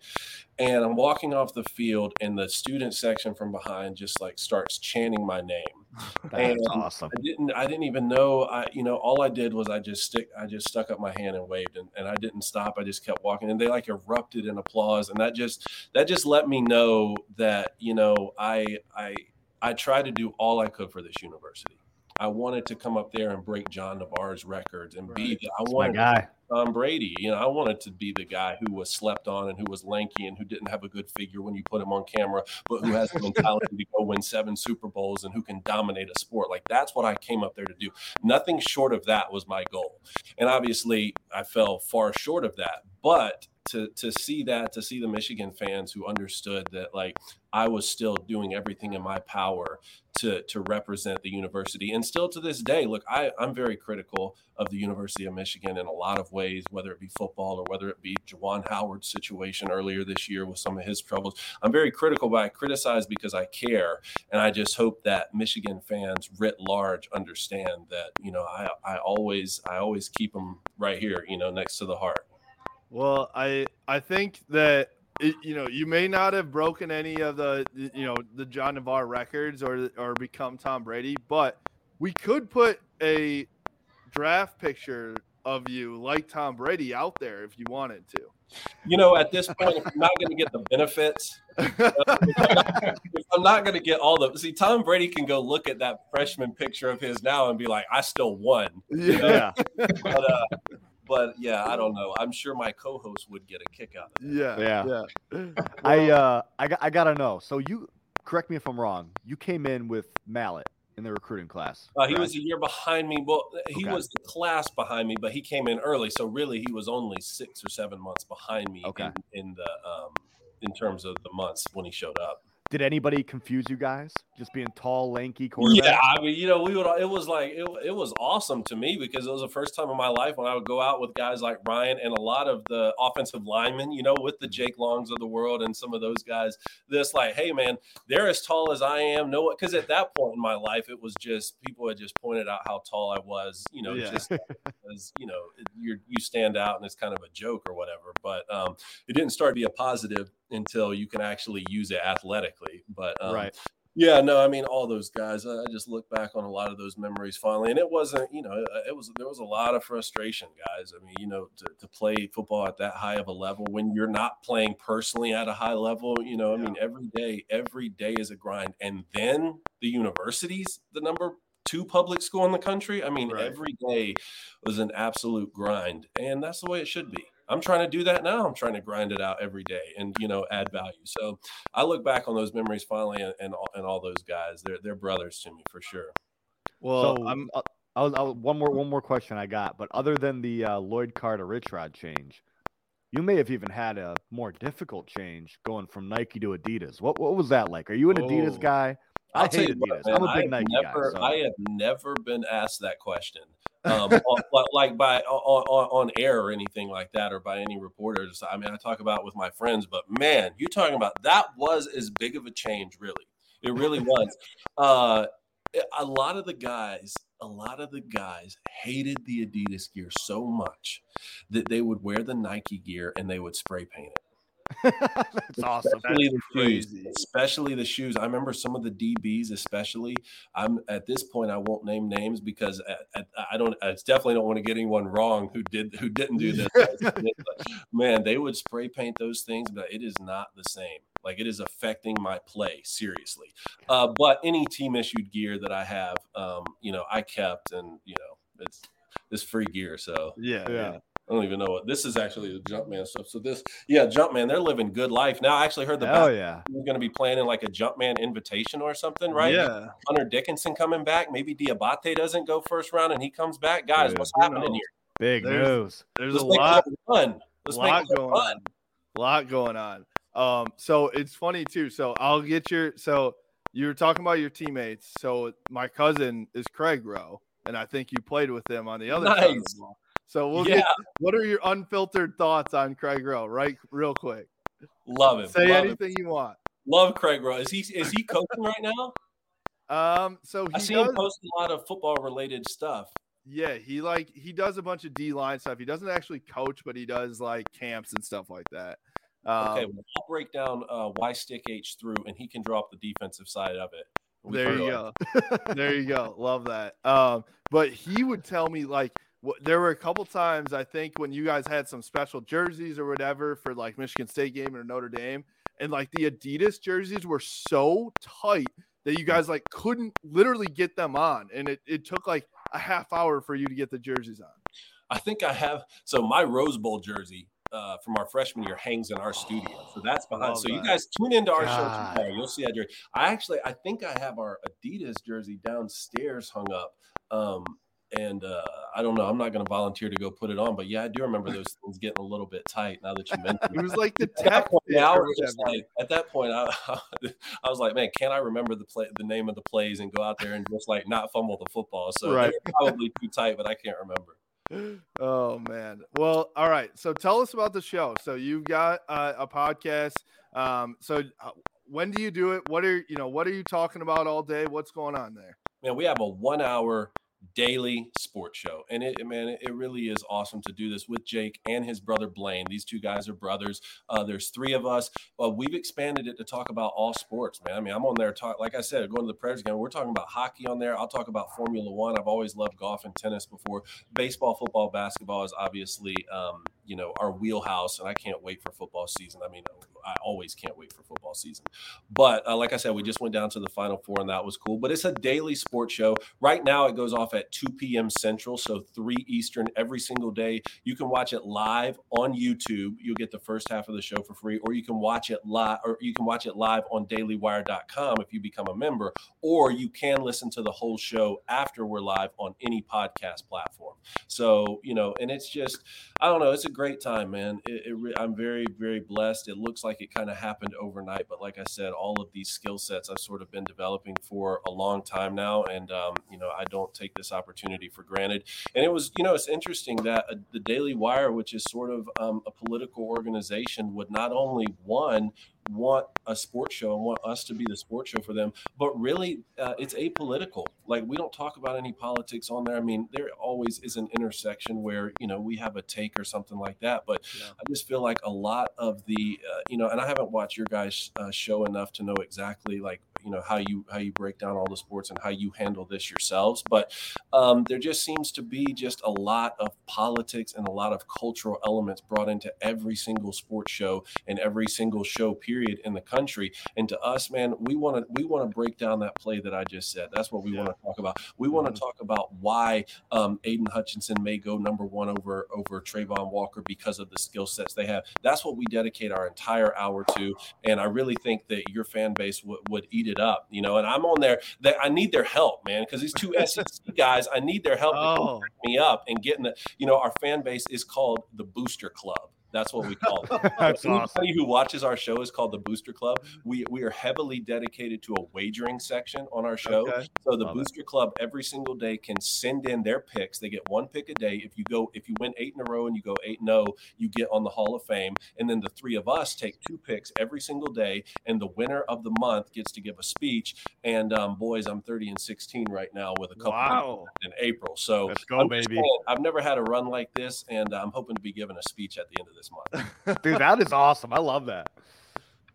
And I'm walking off the field, and the student section from behind just like starts chanting my name. That's And awesome. I didn't I didn't even know I you know all I did was I just stick I just stuck up my hand and waved and, and I didn't stop I just kept walking and they like erupted in applause and that just that just let me know that you know I I I tried to do all I could for this university. I wanted to come up there and break John Navarre's records and be Right. the, I My wanted guy. Tom Brady. You know, I wanted to be the guy who was slept on and who was lanky and who didn't have a good figure when you put him on camera, but who has the mentality to go win seven Super Bowls and who can dominate a sport. Like that's what I came up there to do. Nothing short of that was my goal. And obviously, I fell far short of that. But to to see that, to see the Michigan fans who understood that, like I was still doing everything in my power to to represent the university, and still to this day, look, I I'm very critical of the University of Michigan in a lot of ways, whether it be football or whether it be Juwan Howard's situation earlier this year with some of his troubles. I'm very critical, but I criticize because I care, and I just hope that Michigan fans writ large understand that you know I I always I always keep them right here, you know, next to the heart. Well, I I think that it, you know you may not have broken any of the you know the John Navarre records or or become Tom Brady, but we could put a draft picture of you like Tom Brady out there if you wanted to. You know, at this point, if I'm not going to get the benefits, if I'm not going to get all the see, Tom Brady can go look at that freshman picture of his now and be like, "I still won." you know? Yeah. but, uh, but yeah, I don't know. I'm sure my co-host would get a kick out of it. Yeah, Yeah. yeah. I uh I got I gotta know. So you correct me if I'm wrong. You came in with Mallett in the recruiting class. Uh, he correct? was a year behind me. Well, he Okay. was the class behind me, but he came in early, so really he was only six or seven months behind me Okay. in, in the um, in terms of the months when he showed up. Did anybody confuse you guys? Just being tall, lanky quarterback. Yeah, I mean, you know, we would. It was like it, it was awesome to me because it was the first time in my life when I would go out with guys like Ryan and a lot of the offensive linemen, you know, with the Jake Longs of the world and some of those guys. This like, hey man, they're as tall as I am. No, because at that point in my life, it was just people had just pointed out how tall I was. You know, Yeah. just as you know, you you stand out and it's kind of a joke or whatever. But um, it didn't start to be a positive until you can actually use it athletically. But um, Right. yeah, no, I mean all those guys. I just look back on a lot of those memories finally, and it wasn't, you know, it- it was there was a lot of frustration, guys. I mean, you know, to, to play football at that high of a level when you're not playing personally at a high level, you know, I mean, every day, every day is a grind, and then the universities, the number two public school in the country. I mean, Right. every day was an absolute grind, and that's the way it should be. I'm trying to do that now. I'm trying to grind it out every day and you know add value. So I look back on those memories finally, and and all, and all those guys. They're they're brothers to me for sure. Well, so I'm uh, I'll, I'll, one more one more question I got. But other than the uh, Lloyd Carter Rich Rod change, you may have even had a more difficult change going from Nike to Adidas. What what was that like? Are you an Adidas Oh. guy? I'll I tell hate you Adidas. what, man, I'm a big Nike never, guy. So. I have never been asked that question, um, on, like- by on, on on air or anything like that, or by any reporters. I mean, I talk about with my friends, but man, you're talking about that was as big of a change, really. It really was. Uh, a lot of the guys, a lot of the guys hated the Adidas gear so much that they would wear the Nike gear and they would spray paint it. That's awesome. Especially the shoes. Especially the shoes. I remember some of the DBs, especially. I'm at this point. I won't name names because I, I, I don't. I definitely don't want to get anyone wrong who did who didn't do this. Man, they would spray paint those things, but it is not the same. Like it is affecting my play seriously. Uh, but any team issued gear that I have, um, you know, I kept, and you know, it's it's free gear. So Yeah, Yeah. I don't even know what this is actually the Jumpman stuff. So this, yeah, Jumpman, they're living good life now. I actually heard the Hell yeah. we're going to be playing in like a Jumpman invitation or something, right? Yeah. Hunter Dickinson coming back. Maybe Diabate doesn't go first round and he comes back. Guys, Dude, what's happening knows? here? Big There's- news. There's Let's a make lot, it fun. Let's lot make going fun. on. A lot going on. Um, so it's funny too. So I'll get your so you were talking about your teammates. So my cousin is Craig Roh, and I think you played with him on the other side of the ball. So we'll Yeah. get what are your unfiltered thoughts on Craig Roh, right? Real quick. Love him. Say Love him. anything you want. Love Craig Roh. Is he is he coaching right now? Um, so I see does, him post a lot of football related stuff. yeah, he like he does a bunch of D line stuff. He doesn't actually coach, but he does like camps and stuff like that. Um, Okay, well, I'll break down uh, why stick H through, and he can draw up the defensive side of it. There you go. there you go. Love that. Um, but he would tell me like there were a couple times I think when you guys had some special jerseys or whatever for like Michigan State game or Notre Dame, and like the Adidas jerseys were so tight that you guys like couldn't literally get them on, and it, it took like a half hour for you to get the jerseys on. I think I have. So my Rose Bowl jersey uh, from our freshman year hangs in our studio. So that's behind. Love so you guys tune into our God. show tomorrow. You'll see that jersey. I actually, I think I have our Adidas jersey downstairs hung up. Um, and uh, I don't know. I'm not going to volunteer to go put it on, but yeah, I do remember those things getting a little bit tight. Now that you mentioned It was like the At that tech point, fit now or it's just like at that point, I, I was like, man, can I remember the play, the name of the plays, and go out there and just like not fumble the football? So Right. probably too tight, but I can't remember. Oh man. Well, all right. So tell us about the show. So you've got uh, a podcast. Um, so uh, when do you do it? What are you know? What are you talking about all day? What's going on there? man, we have a one hour daily sports show. And it, man, it, really is awesome to do this with Jake and his brother Blaine. These two guys are brothers. Uh, there's three of us. Uh, we've expanded it to talk about all sports, man. I mean, I'm on there talk, like I said, going to the Predators game. We're talking about hockey on there. I'll talk about Formula One. I've always loved golf and tennis before. Baseball, football, basketball is obviously, um, you know, our wheelhouse. And I can't wait for football season. I mean, I always can't wait for football season. But uh, like I said, we just went down to the final four, and that was cool. But it's a daily sports show. Right now, it goes off at 2 p.m. Central, so 3 Eastern every single day. You can watch it live on YouTube. You'll get the first half of the show for free, or you can watch it live, or you can watch it live on dailywire.com if you become a member, or you can listen to the whole show after we're live on any podcast platform. So, you know, and it's just, I don't know, it's a great time, man. It, it I'm very, very blessed. It looks like it kind of happened overnight, but like I said, all of these skill sets I've sort of been developing for a long time now, and um, you know, I don't take this opportunity for granted. And it was, you know, it's interesting that uh, the Daily Wire, which is sort of um, a political organization, would not only one want a sports show and want us to be the sports show for them, but really uh, it's apolitical. Like we don't talk about any politics on there. I mean, there always is an intersection where you know we have a take or something like that. But I just feel like a lot of the uh, you know, and I haven't watched your guys' uh, show enough to know exactly like you know how you how you break down all the sports and how you handle this yourselves. But um, there just seems to be just a lot of politics and a lot of cultural elements brought into every single sports show and every single show period in the country. And to us, man, we want to we want to break down that play that I just said. That's what we want to talk about. We want to talk about why um, Aidan Hutchinson may go number one over over Travon Walker because of the skill sets they have. That's what we dedicate our entire hour to. And I really think that your fan base would would eat it up, you know. And I'm on there. That I need their help, man, because these two SEC guys, I need their help to come Oh. back me up and getting the. You know, our fan base is called the Booster Club. That's what we call it. That's Anybody awesome. who watches our show is called the Booster Club. We we are heavily dedicated to a wagering section on our show. Okay. So the Love it. Booster Club every single day can send in their picks. They get one pick a day. If you go, if you win eight in a row and you go eight and zero, you get on the Hall of Fame. And then the three of us take two picks every single day, and the winner of the month gets to give a speech. And um, boys, I'm 30 and 16 right now with a couple Wow. in April. So Let's go, I'm baby. Saying, I've never had a run like this, and I'm hoping to be given a speech at the end of this month. Dude, that is awesome. I love that.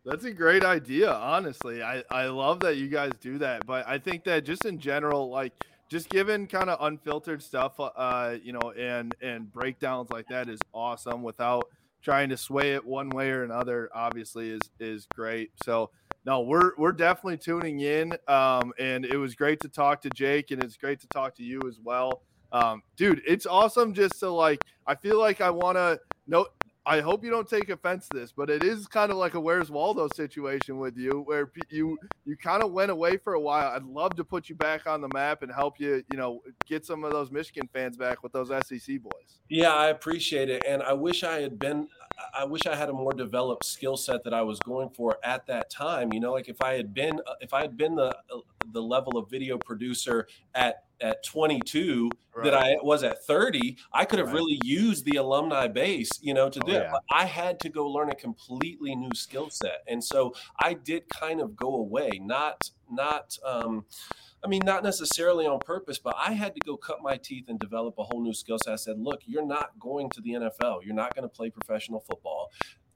That's a great idea, honestly. I, I love that you guys do that. But I think that just in general, like just given kind of unfiltered stuff, uh, you know, and and breakdowns like that is awesome without trying to sway it one way or another, obviously is is great. So no, we're we're definitely tuning in. Um, and it was great to talk to Jake and it's great to talk to you as well. Um, dude, it's awesome just to like I feel like I wanna know I hope you don't take offense to this, but it is kind of like a Where's Waldo situation with you, where you you kind of went away for a while. I'd love to put you back on the map and help you, you know, get some of those Michigan fans back with those SEC boys. Yeah, I appreciate it, and I wish I had been. I wish I had a more developed skill set that I was going for at that time. You know, like if I had been, if I had been the the level of video producer at at 22 that I was at 30, I could have Right. really used the alumni base, you know, to Oh, do it. But I had to go learn a completely new skill set, and so I did kind of go away. Not not. um I mean, not necessarily on purpose, but I had to go cut my teeth and develop a whole new skill set. I said, look, you're not going to the NFL. You're not going to play professional football.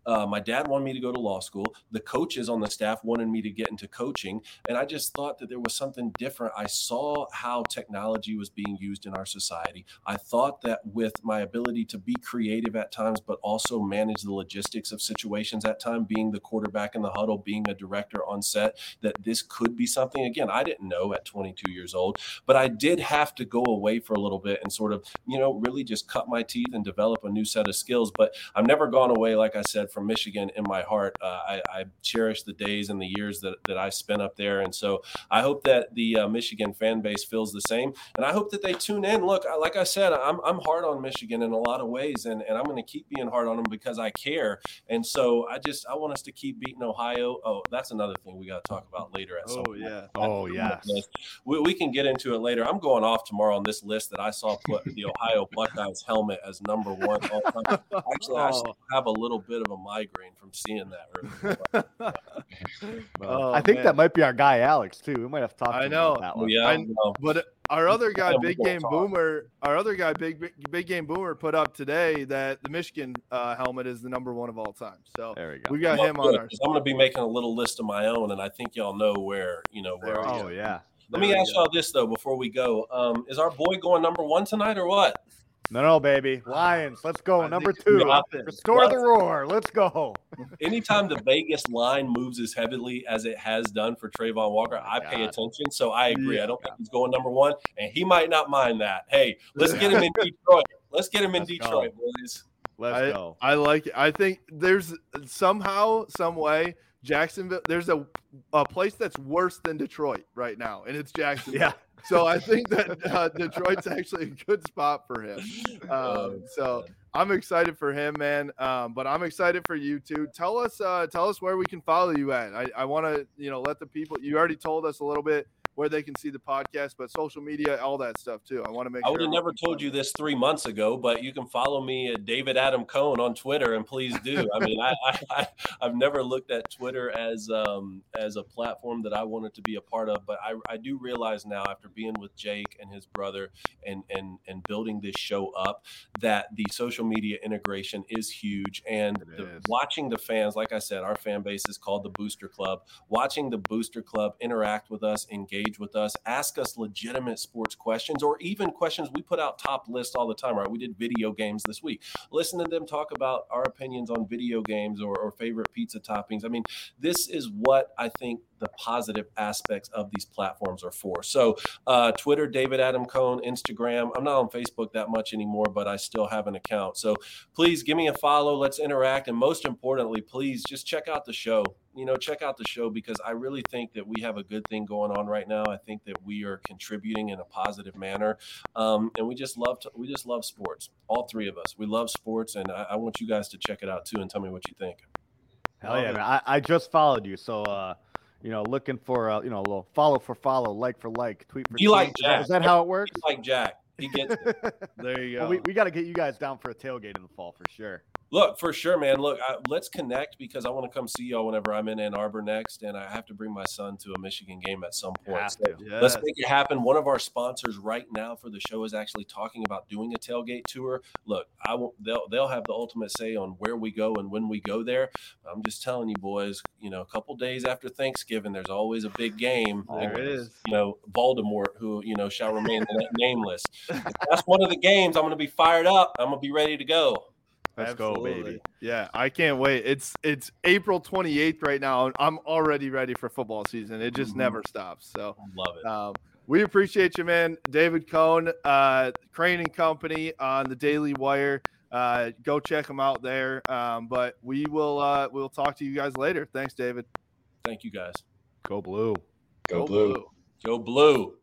Uh, my dad wanted me to go to law school. The coaches on the staff wanted me to get into coaching. And I just thought that there was something different. I saw how technology was being used in our society. I thought that with my ability to be creative at times, but also manage the logistics of situations at time, being the quarterback in the huddle, being a director on set, that this could be something. Again, I didn't know at 22 years old, but I did have to go away for a little bit and sort of, you know, really just cut my teeth and develop a new set of skills. But I've never gone away, like I said, from Michigan in my heart. Uh, I, I cherish the days and the years that, that I spent up there. And so I hope that the uh, Michigan fan base feels the same. And I hope that they tune in. Look, I- like I said, I'm, I'm hard on Michigan in a lot of ways, and, and I'm going to keep being hard on them because I care. And so I just, I want us to keep beating Ohio. Oh, that's another thing we got to talk about later at some Oh point. yeah. Oh, yes. We, we can get into it later. I'm going off tomorrow on this list that I saw put the Ohio Buckeyes helmet as number one. all time. Actually, I still have a little bit of a migraine from seeing that. earlier. Oh, I think man. that might be our guy Alex too. We might have talked. I know. about that one. yeah, I- I know. But our other guy, Yeah, Big Game talk. Boomer, our other guy, Big Big, Big Game Boomer, put up today that the Michigan uh, helmet is the number one of all time. So There we go. we got Well, him good, on our. 'cause I'm going to be making a little list of my own, and I think y'all know where you know where. There Oh am. yeah. Let me there we ask go. y'all this though before we go: um, Is our boy going number one tonight or what? No, no, baby. Lions. Let's go. I Number two. nothing. Restore the roar. Let's go. Anytime the Vegas line moves as heavily as it has done for Travon Walker, I pay attention. So I agree. Yeah. I don't think he's going number one, and he might not mind that. Hey, let's get him in Detroit. Let's get him in Let's go. Detroit, boys. Let's I, go. I like it. I think there's somehow, some way, Jacksonville. There's a a place that's worse than Detroit right now, and it's Jacksonville. Yeah. So I think that uh, Detroit's actually a good spot for him. Um, so I'm excited for him, man. Um, but I'm excited for you too. Tell us, uh, tell us where we can follow you at. I, I want to, you know, let the people. You already told us a little bit where they can see the podcast, but social media, all that stuff too. I want to make. I sure would have never told you this three months ago, but you can follow me at David Adam Cone on Twitter, and please do. I mean, I, I, I've never looked at Twitter as um as a platform that I wanted to be a part of, but I, I do realize now after being with Jake and his brother and and and building this show up that the social media integration is huge, and the, is. watching the fans, like I said, our fan base is called the Booster Club. Watching the Booster Club interact with us, engage with us, ask us legitimate sports questions, or even questions we put out top lists all the time. Right? We did video games this week. Listen to them talk about our opinions on video games or, or favorite pizza toppings. I mean, this is what I think the positive aspects of these platforms are for. So, uh, Twitter, David Adam Cone, Instagram. I'm not on Facebook that much anymore, but I still have an account. So, please give me a follow. Let's interact. And most importantly, please just check out the show. You know, check out the show because I really think that we have a good thing going on right now. I think that we are contributing in a positive manner, um, and we just love to, we just love sports. All three of us, we love sports, and I, I want you guys to check it out too and tell me what you think. Hell yeah, man. I, I just followed you, so uh, you know, looking for uh, you know, a little follow for follow, like for like, tweet for You tweet. like Jack. Is that how it works? He's like Jack. He gets it. There you Well, go. we we got to get you guys down for a tailgate in the fall for sure. Look, for sure, man. Look, I, let's connect because I want to come see y'all whenever I'm in Ann Arbor next, and I have to bring my son to a Michigan game at some point. So to. Let's make it happen. One of our sponsors right now for the show is actually talking about doing a tailgate tour. Look, I will. They'll they'll have the ultimate say on where we go and when we go there. I'm just telling you, boys. You know, a couple days after Thanksgiving, there's always a big game. There it against, is. You know, Baltimore, who you know shall remain nameless. If that's one of the games. I'm going to be fired up. I'm going to be ready to go. Let's go, baby. Yeah, I can't wait. It's it's April 28th right now, and I'm already ready for football season. It just Mhm. never stops. So Love it. um, we appreciate you, man. David Cone, uh, Crain and Company on the Daily Wire. Uh, go check them out there. Um, but we will uh, we'll talk to you guys later. Thanks, David. Thank you guys. Go blue. Go blue. Go blue.